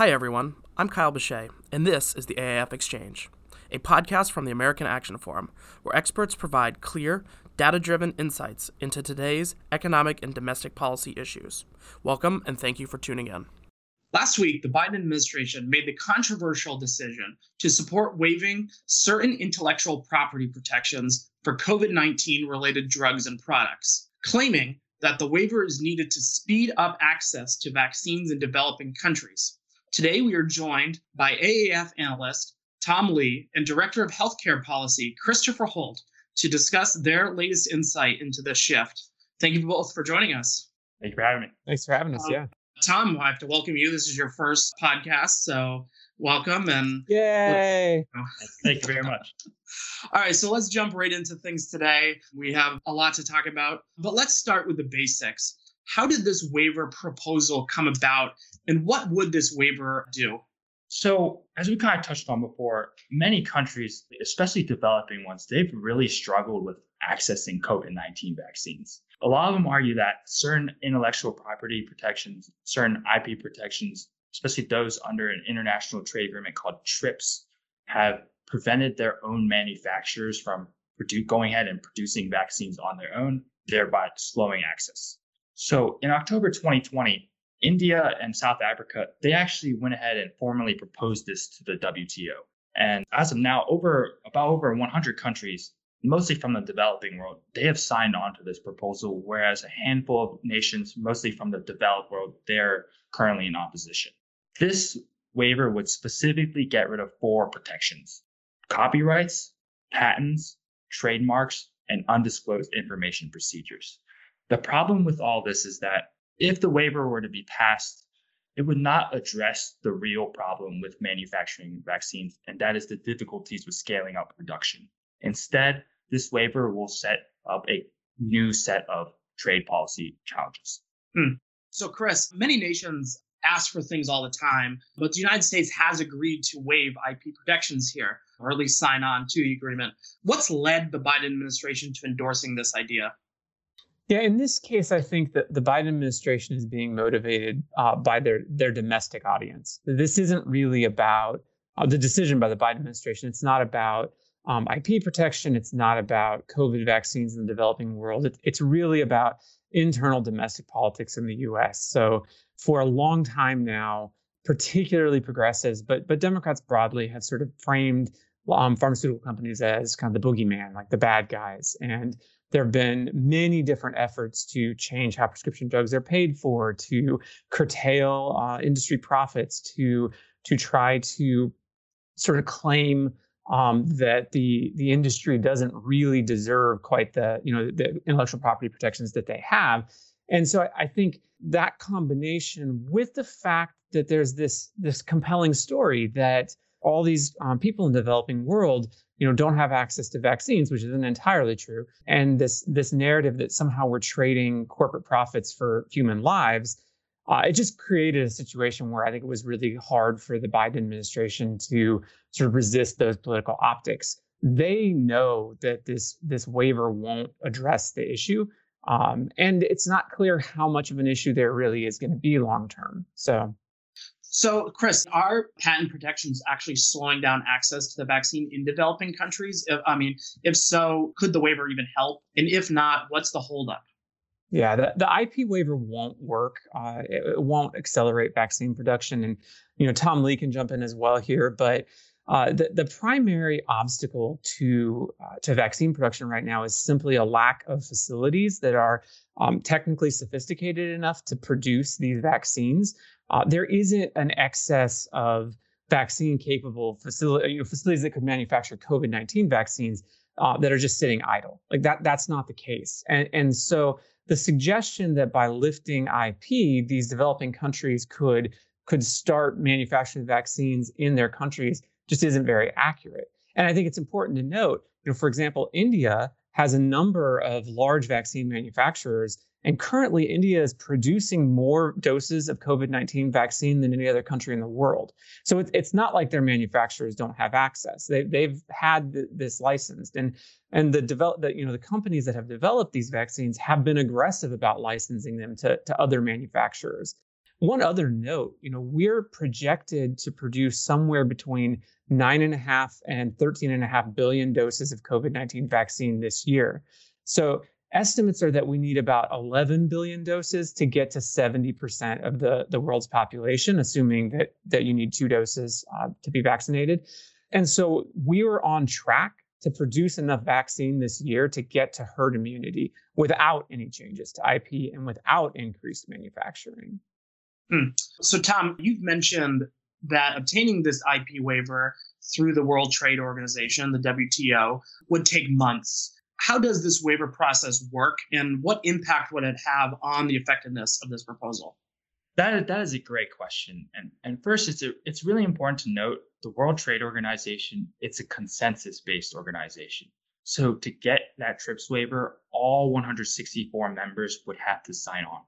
Hi, everyone. I'm Kyle Bechet, and this is the AAF Exchange, a podcast from the American Action Forum, where experts provide clear, data driven insights into today's economic and domestic policy issues. Welcome, and thank you for tuning in. Last week, the Biden administration made the controversial decision to support waiving certain intellectual property protections for COVID 19 related drugs and products, claiming that the waiver is needed to speed up access to vaccines in developing countries. Today, we are joined by AAF analyst Tom Lee and Director of Healthcare Policy Christopher Holt to discuss their latest insight into this shift. Thank you both for joining us. Thank you for having me. Thanks for having us. Um, yeah. Tom, I have to welcome you. This is your first podcast, so welcome and yay! Thank you very much. All right, so let's jump right into things today. We have a lot to talk about, but let's start with the basics. How did this waiver proposal come about, and what would this waiver do? So, as we kind of touched on before, many countries, especially developing ones, they've really struggled with accessing COVID 19 vaccines. A lot of them argue that certain intellectual property protections, certain IP protections, especially those under an international trade agreement called TRIPS, have prevented their own manufacturers from produ- going ahead and producing vaccines on their own, thereby slowing access. So in October 2020, India and South Africa, they actually went ahead and formally proposed this to the WTO. And as of now, over about over 100 countries, mostly from the developing world, they have signed on to this proposal, whereas a handful of nations, mostly from the developed world, they're currently in opposition. This waiver would specifically get rid of four protections copyrights, patents, trademarks, and undisclosed information procedures. The problem with all this is that if the waiver were to be passed, it would not address the real problem with manufacturing vaccines, and that is the difficulties with scaling up production. Instead, this waiver will set up a new set of trade policy challenges. Hmm. So, Chris, many nations ask for things all the time, but the United States has agreed to waive IP protections here, or at least sign on to the agreement. What's led the Biden administration to endorsing this idea? Yeah, in this case, I think that the Biden administration is being motivated uh, by their their domestic audience. This isn't really about uh, the decision by the Biden administration. It's not about um, IP protection. It's not about COVID vaccines in the developing world. It, it's really about internal domestic politics in the U.S. So for a long time now, particularly progressives, but but Democrats broadly have sort of framed um, pharmaceutical companies as kind of the boogeyman, like the bad guys, and there have been many different efforts to change how prescription drugs are paid for, to curtail uh, industry profits, to to try to sort of claim um, that the the industry doesn't really deserve quite the you know the intellectual property protections that they have. And so I, I think that combination with the fact that there's this this compelling story that all these um, people in the developing world you know don't have access to vaccines which isn't entirely true. And this this narrative that somehow we're trading corporate profits for human lives uh, it just created a situation where i think it was really hard for the biden administration to sort of resist those political optics. They know that this this waiver won't address the issue um, and it's not clear how much of an issue there really is going to be long term. So so, Chris, are patent protections actually slowing down access to the vaccine in developing countries? If, I mean, if so, could the waiver even help? And if not, what's the holdup? Yeah, the, the IP waiver won't work. Uh, it, it, won't accelerate vaccine production. And, you know, Tom Lee can jump in as well here. But uh, the, the primary obstacle to, uh, to vaccine production right now is simply a lack of facilities that are um, technically sophisticated enough to produce these vaccines uh, there isn't an excess of vaccine capable facility, you know, facilities that could manufacture COVID 19 vaccines uh, that are just sitting idle. Like that, that's not the case. And, and so the suggestion that by lifting IP, these developing countries could could start manufacturing vaccines in their countries just isn't very accurate. And I think it's important to note, you know, for example, India has a number of large vaccine manufacturers and currently, India is producing more doses of COVID 19 vaccine than any other country in the world. So it's, it's not like their manufacturers don't have access. They, they've had th- this licensed. And, and the, develop, the, you know, the companies that have developed these vaccines have been aggressive about licensing them to, to other manufacturers. One other note, you know, we're projected to produce somewhere between nine and a half and 13 and a half billion doses of COVID 19 vaccine this year. So estimates are that we need about 11 billion doses to get to 70% of the, the world's population, assuming that, that you need two doses uh, to be vaccinated. And so we are on track to produce enough vaccine this year to get to herd immunity without any changes to IP and without increased manufacturing. Hmm. So, Tom, you've mentioned that obtaining this IP waiver through the World Trade Organization, the WTO, would take months. How does this waiver process work, and what impact would it have on the effectiveness of this proposal? That, that is a great question. And, and first, it's, a, it's really important to note the World Trade Organization, it's a consensus based organization. So to get that TRIPS waiver, all 164 members would have to sign on.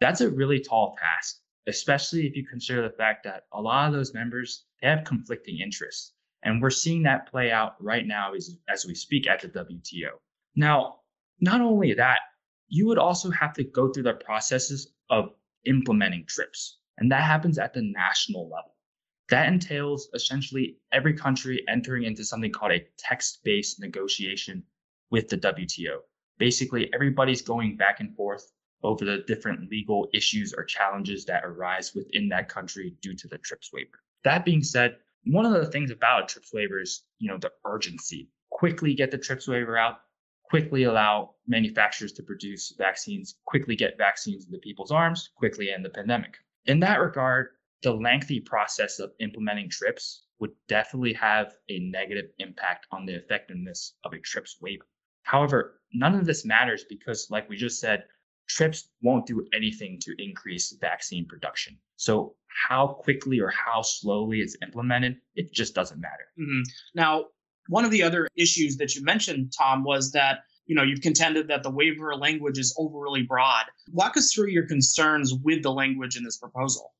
That's a really tall task especially if you consider the fact that a lot of those members have conflicting interests. And we're seeing that play out right now as, as we speak at the WTO. Now, not only that, you would also have to go through the processes of implementing TRIPS, and that happens at the national level. That entails essentially every country entering into something called a text based negotiation with the WTO. Basically, everybody's going back and forth over the different legal issues or challenges that arise within that country due to the TRIPS waiver. That being said, one of the things about a TRIPS waiver is, you know, the urgency. Quickly get the TRIPS waiver out, quickly allow manufacturers to produce vaccines, quickly get vaccines into people's arms, quickly end the pandemic. In that regard, the lengthy process of implementing TRIPS would definitely have a negative impact on the effectiveness of a TRIPS waiver. However, none of this matters because, like we just said, TRIPS won't do anything to increase vaccine production. So how quickly or how slowly it's implemented, it just doesn't matter. Mm-hmm. Now, one of the other issues that you mentioned, Tom, was that you know you've contended that the waiver language is overly broad. Walk us through your concerns with the language in this proposal.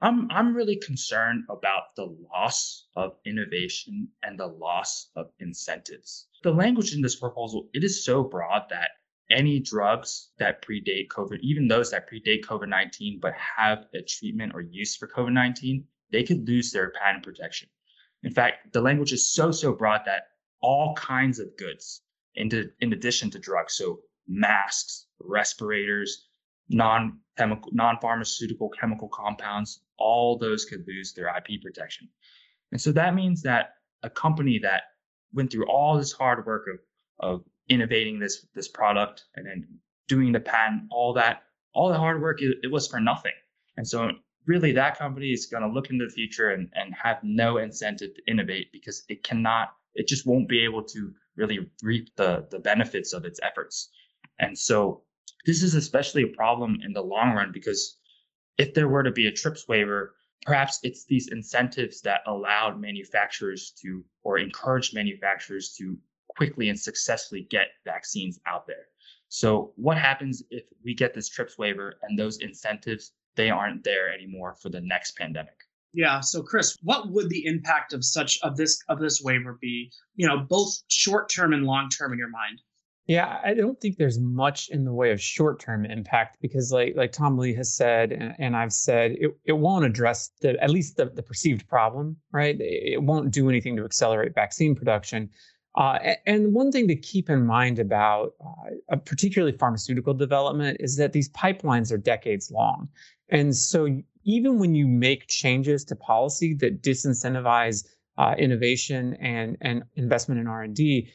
I'm I'm really concerned about the loss of innovation and the loss of incentives. The language in this proposal it is so broad that any drugs that predate COVID, even those that predate COVID 19 but have a treatment or use for COVID 19, they could lose their patent protection. In fact, the language is so, so broad that all kinds of goods, in, in addition to drugs, so masks, respirators, non chemical, non pharmaceutical chemical compounds, all those could lose their IP protection. And so that means that a company that went through all this hard work of, of innovating this this product and then doing the patent, all that, all the hard work, it, it was for nothing. And so really that company is going to look into the future and, and have no incentive to innovate because it cannot, it just won't be able to really reap the, the benefits of its efforts. And so this is especially a problem in the long run because if there were to be a TRIPS waiver, perhaps it's these incentives that allowed manufacturers to or encouraged manufacturers to quickly and successfully get vaccines out there. So what happens if we get this TRIPS waiver and those incentives they aren't there anymore for the next pandemic? Yeah. So Chris, what would the impact of such of this of this waiver be? You know, both short term and long term in your mind. Yeah, I don't think there's much in the way of short-term impact because, like like Tom Lee has said, and, and I've said, it, it won't address the at least the, the perceived problem, right? It won't do anything to accelerate vaccine production. Uh, and one thing to keep in mind about uh, particularly pharmaceutical development is that these pipelines are decades long. And so even when you make changes to policy that disincentivize uh, innovation and, and investment in R&D,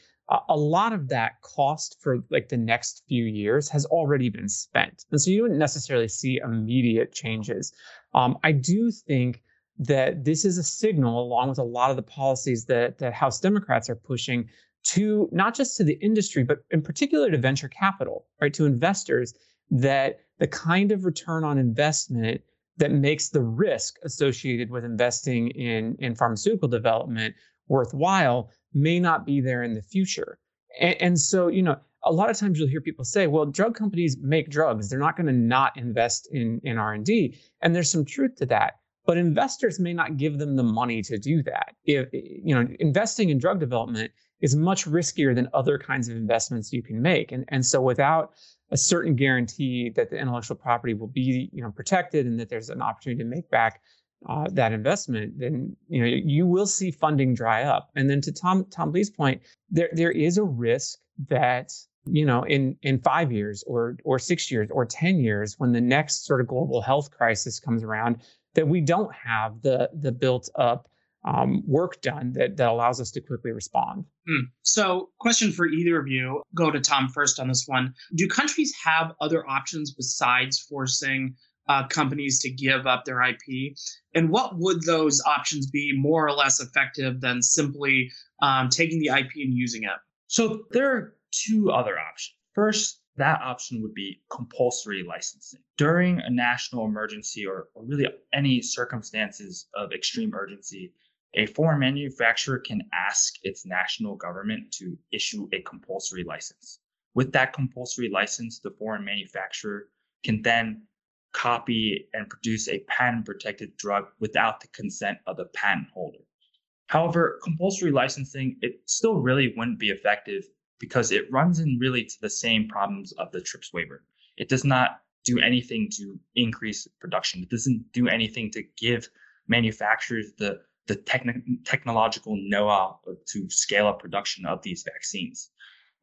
a lot of that cost for like the next few years has already been spent. And so you wouldn't necessarily see immediate changes. Um, I do think that this is a signal, along with a lot of the policies that, that House Democrats are pushing, to not just to the industry, but in particular to venture capital, right? To investors, that the kind of return on investment that makes the risk associated with investing in, in pharmaceutical development worthwhile may not be there in the future. And, and so, you know, a lot of times you'll hear people say, well, drug companies make drugs. They're not going to not invest in, in R&D. And there's some truth to that but investors may not give them the money to do that. If you know, investing in drug development is much riskier than other kinds of investments you can make. And, and so without a certain guarantee that the intellectual property will be you know protected and that there's an opportunity to make back uh, that investment, then you know you will see funding dry up. And then to Tom Tom Lee's point, there there is a risk that you know in in five years or or six years or ten years, when the next sort of global health crisis comes around, that we don't have the the built up um, work done that that allows us to quickly respond. Hmm. So, question for either of you. Go to Tom first on this one. Do countries have other options besides forcing uh, companies to give up their IP? And what would those options be more or less effective than simply um, taking the IP and using it? So there are two other options. First, that option would be compulsory licensing. During a national emergency or, or really any circumstances of extreme urgency, a foreign manufacturer can ask its national government to issue a compulsory license. With that compulsory license, the foreign manufacturer can then copy and produce a patent protected drug without the consent of the patent holder. However, compulsory licensing, it still really wouldn't be effective because it runs in really to the same problems of the TRIPS waiver. It does not do anything to increase production. It doesn't do anything to give manufacturers the, the techn- technological know-how to scale up production of these vaccines.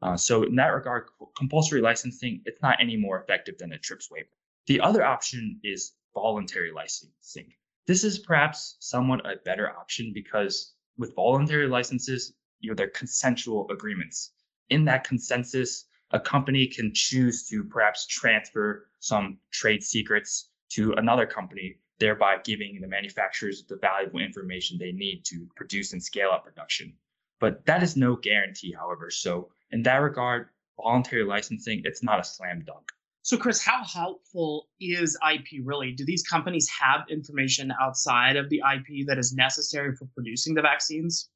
Uh, so in that regard, compulsory licensing, it's not any more effective than a TRIPS waiver. The other option is voluntary licensing. This is perhaps somewhat a better option because with voluntary licenses, you know, they're consensual agreements. In that consensus, a company can choose to perhaps transfer some trade secrets to another company, thereby giving the manufacturers the valuable information they need to produce and scale up production. But that is no guarantee, however. So in that regard, voluntary licensing, it's not a slam dunk. So, Chris, how helpful is IP really? Do these companies have information outside of the IP that is necessary for producing the vaccines?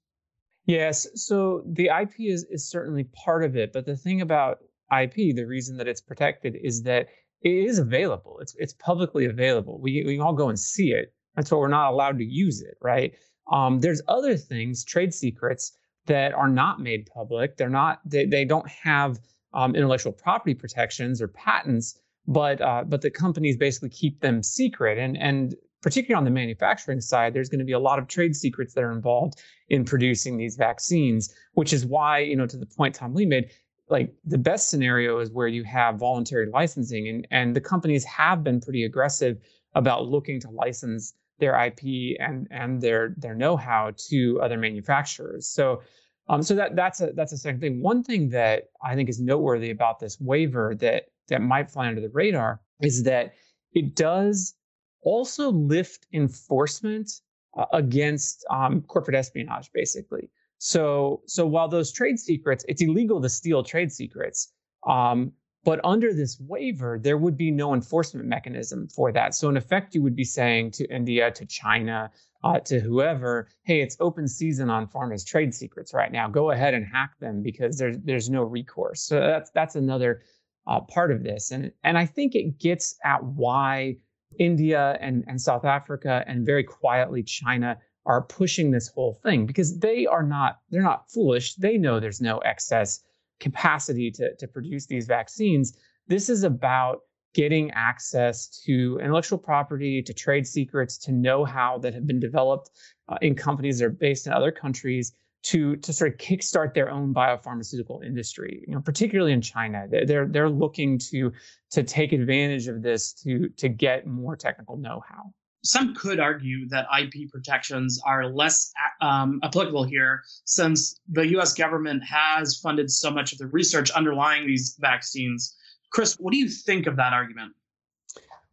Yes. So the IP is, is certainly part of it. But the thing about IP, the reason that it's protected is that it is available. It's it's publicly available. We we all go and see it. That's why we're not allowed to use it, right? Um, there's other things, trade secrets that are not made public. They're not. They they don't have um, intellectual property protections or patents, but uh, but the companies basically keep them secret. And and particularly on the manufacturing side, there's going to be a lot of trade secrets that are involved in producing these vaccines, which is why you know to the point Tom Lee made. Like the best scenario is where you have voluntary licensing, and, and the companies have been pretty aggressive about looking to license their IP and and their their know-how to other manufacturers. So um, so that that's a that's a second thing. One thing that I think is noteworthy about this waiver that that might fly under the radar is that it does also lift enforcement uh, against um, corporate espionage, basically. So so while those trade secrets, it's illegal to steal trade secrets. Um, but under this waiver, there would be no enforcement mechanism for that. So, in effect, you would be saying to India, to China, uh, to whoever, hey, it's open season on pharma's trade secrets right now. Go ahead and hack them because there's there's no recourse. So that's that's another uh, part of this, and and I think it gets at why India and and South Africa and very quietly China are pushing this whole thing because they are not they're not foolish. They know there's no excess capacity to, to produce these vaccines. This is about getting access to intellectual property, to trade secrets, to know how that have been developed uh, in companies that are based in other countries to to sort of kickstart their own biopharmaceutical industry. You know, particularly in China, they're they're looking to to take advantage of this to to get more technical know-how some could argue that IP protections are less um, applicable here since the US government has funded so much of the research underlying these vaccines. Chris, what do you think of that argument?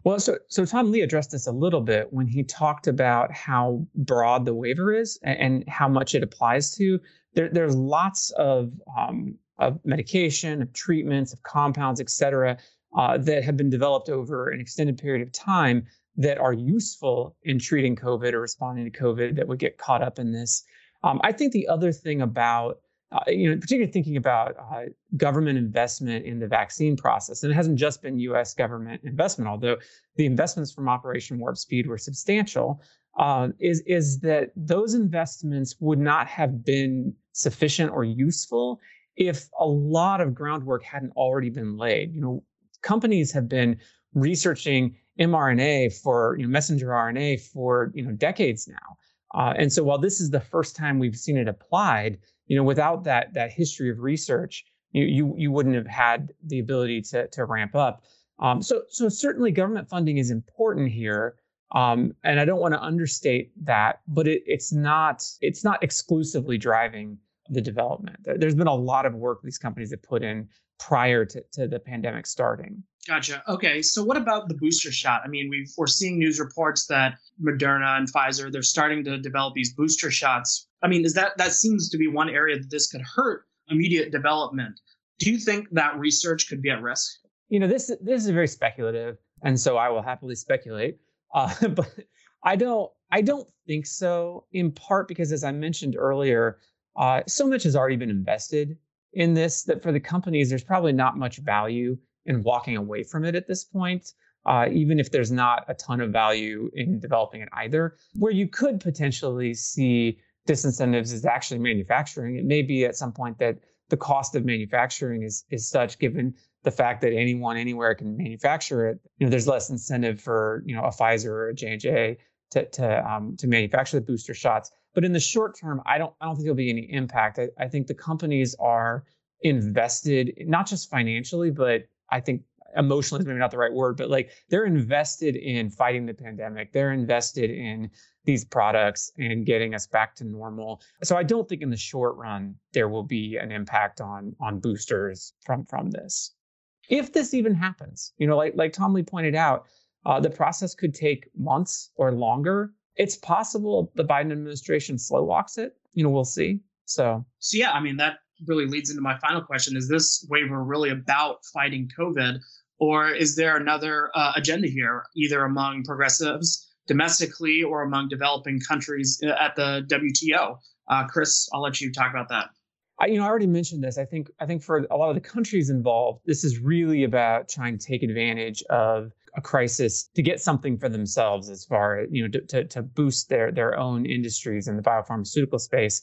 Well, so, so Tom Lee addressed this a little bit when he talked about how broad the waiver is and, and how much it applies to. There, there's lots of, um, of medication, of treatments, of compounds, et cetera, uh, that have been developed over an extended period of time that are useful in treating COVID or responding to COVID that would get caught up in this. Um, I think the other thing about, uh, you know, particularly thinking about uh, government investment in the vaccine process, and it hasn't just been U.S. government investment, although the investments from Operation Warp Speed were substantial. Uh, is is that those investments would not have been sufficient or useful if a lot of groundwork hadn't already been laid. You know, companies have been researching mRNA for you know, messenger RNA for you know decades now. Uh, and so while this is the first time we've seen it applied, you know, without that that history of research, you you, you wouldn't have had the ability to to ramp up. Um, so so certainly government funding is important here. Um, and I don't want to understate that, but it, it's not it's not exclusively driving the development. There's been a lot of work these companies have put in prior to, to the pandemic starting. Gotcha. Okay. So what about the booster shot? I mean, we are seeing news reports that Moderna and Pfizer, they're starting to develop these booster shots. I mean, is that that seems to be one area that this could hurt immediate development. Do you think that research could be at risk? You know, this this is very speculative, and so I will happily speculate. Uh, but I don't I don't think so. In part because, as I mentioned earlier, uh, so much has already been invested in this that for the companies, there's probably not much value in walking away from it at this point. Uh, even if there's not a ton of value in developing it either. Where you could potentially see disincentives is actually manufacturing. It may be at some point that the cost of manufacturing is is such, given the fact that anyone anywhere can manufacture it. You know, there's less incentive for you know a Pfizer or a J and J to to um, to manufacture the booster shots. But in the short term, I don't I don't think there'll be any impact. I, I think the companies are invested not just financially, but I think emotionally is maybe not the right word, but like they're invested in fighting the pandemic. They're invested in these products and getting us back to normal. So I don't think in the short run there will be an impact on on boosters from from this. If this even happens, you know, like like Tom Lee pointed out, uh, the process could take months or longer it's possible the Biden administration slow walks it. You know, we'll see. So, so yeah, I mean, that really leads into my final question: Is this waiver really about fighting COVID, or is there another uh, agenda here, either among progressives domestically or among developing countries uh, at the WTO? Uh, Chris, I'll let you talk about that. I, you know, I already mentioned this. I think I think for a lot of the countries involved, this is really about trying to take advantage of a crisis to get something for themselves as far as you know to, to, to boost their their own industries in the biopharmaceutical space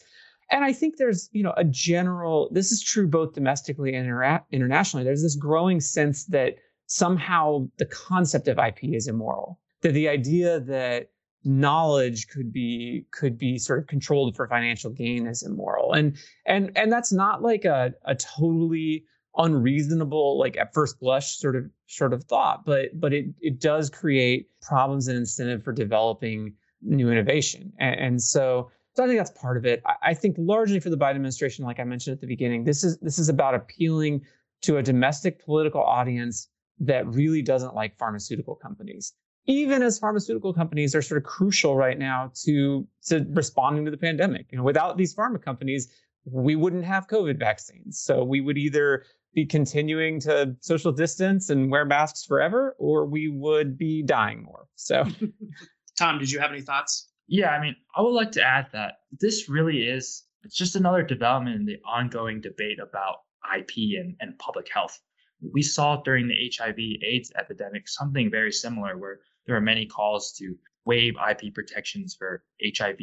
and i think there's you know a general this is true both domestically and inter- internationally. There's this growing sense that somehow the concept of ip is immoral that the idea that knowledge could be could be sort of controlled for financial gain is immoral. And and and that's not like a, a totally unreasonable like at first blush sort of sort of thought but but it it does create problems and incentive for developing new innovation. And, and so so I think that's part of it. I, think largely for the Biden administration, like I mentioned at the beginning, this is this is about appealing to a domestic political audience that really doesn't like pharmaceutical companies. Even as pharmaceutical companies are sort of crucial right now to to responding to the pandemic. You know, without these pharma companies, we wouldn't have COVID vaccines. So we would either be continuing to social distance and wear masks forever, or we would be dying more. So, Tom, did you have any thoughts? Yeah, I mean, I would like to add that this really is it's just another development in the ongoing debate about IP and, and public health. We saw during the HIV AIDS epidemic something very similar where there are many calls to waive IP protections for HIV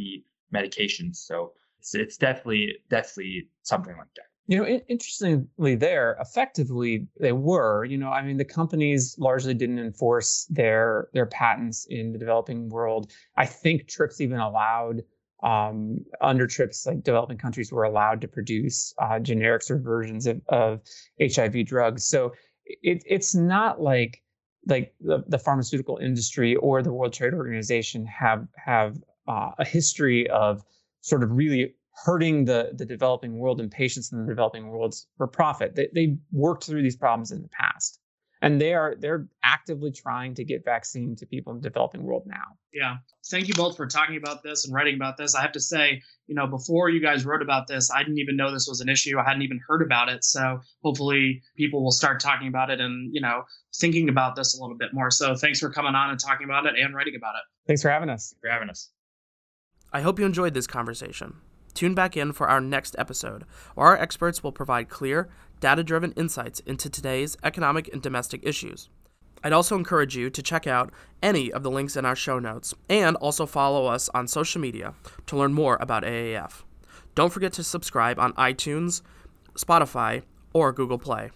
medications. So it's, it's definitely definitely something like that. You know, interestingly, there effectively they were. You know, I mean, the companies largely didn't enforce their their patents in the developing world. I think TRIPS even allowed um, under TRIPS, like developing countries were allowed to produce uh, generics or versions of, of HIV drugs. So it, it's not like like the, the pharmaceutical industry or the World Trade Organization have have uh, a history of sort of really hurting the, the developing world and patients in the developing worlds for profit. They, they worked through these problems in the past. And they are they're actively trying to get vaccine to people in the developing world now. Yeah. Thank you both for talking about this and writing about this. I have to say, you know, before you guys wrote about this, I didn't even know this was an issue. I hadn't even heard about it. So hopefully people will start talking about it and, you know, thinking about this a little bit more. So thanks for coming on and talking about it and writing about it. Thanks for having us. For having us. I hope you enjoyed this conversation. Tune back in for our next episode, where our experts will provide clear, data driven insights into today's economic and domestic issues. I'd also encourage you to check out any of the links in our show notes and also follow us on social media to learn more about AAF. Don't forget to subscribe on iTunes, Spotify, or Google Play.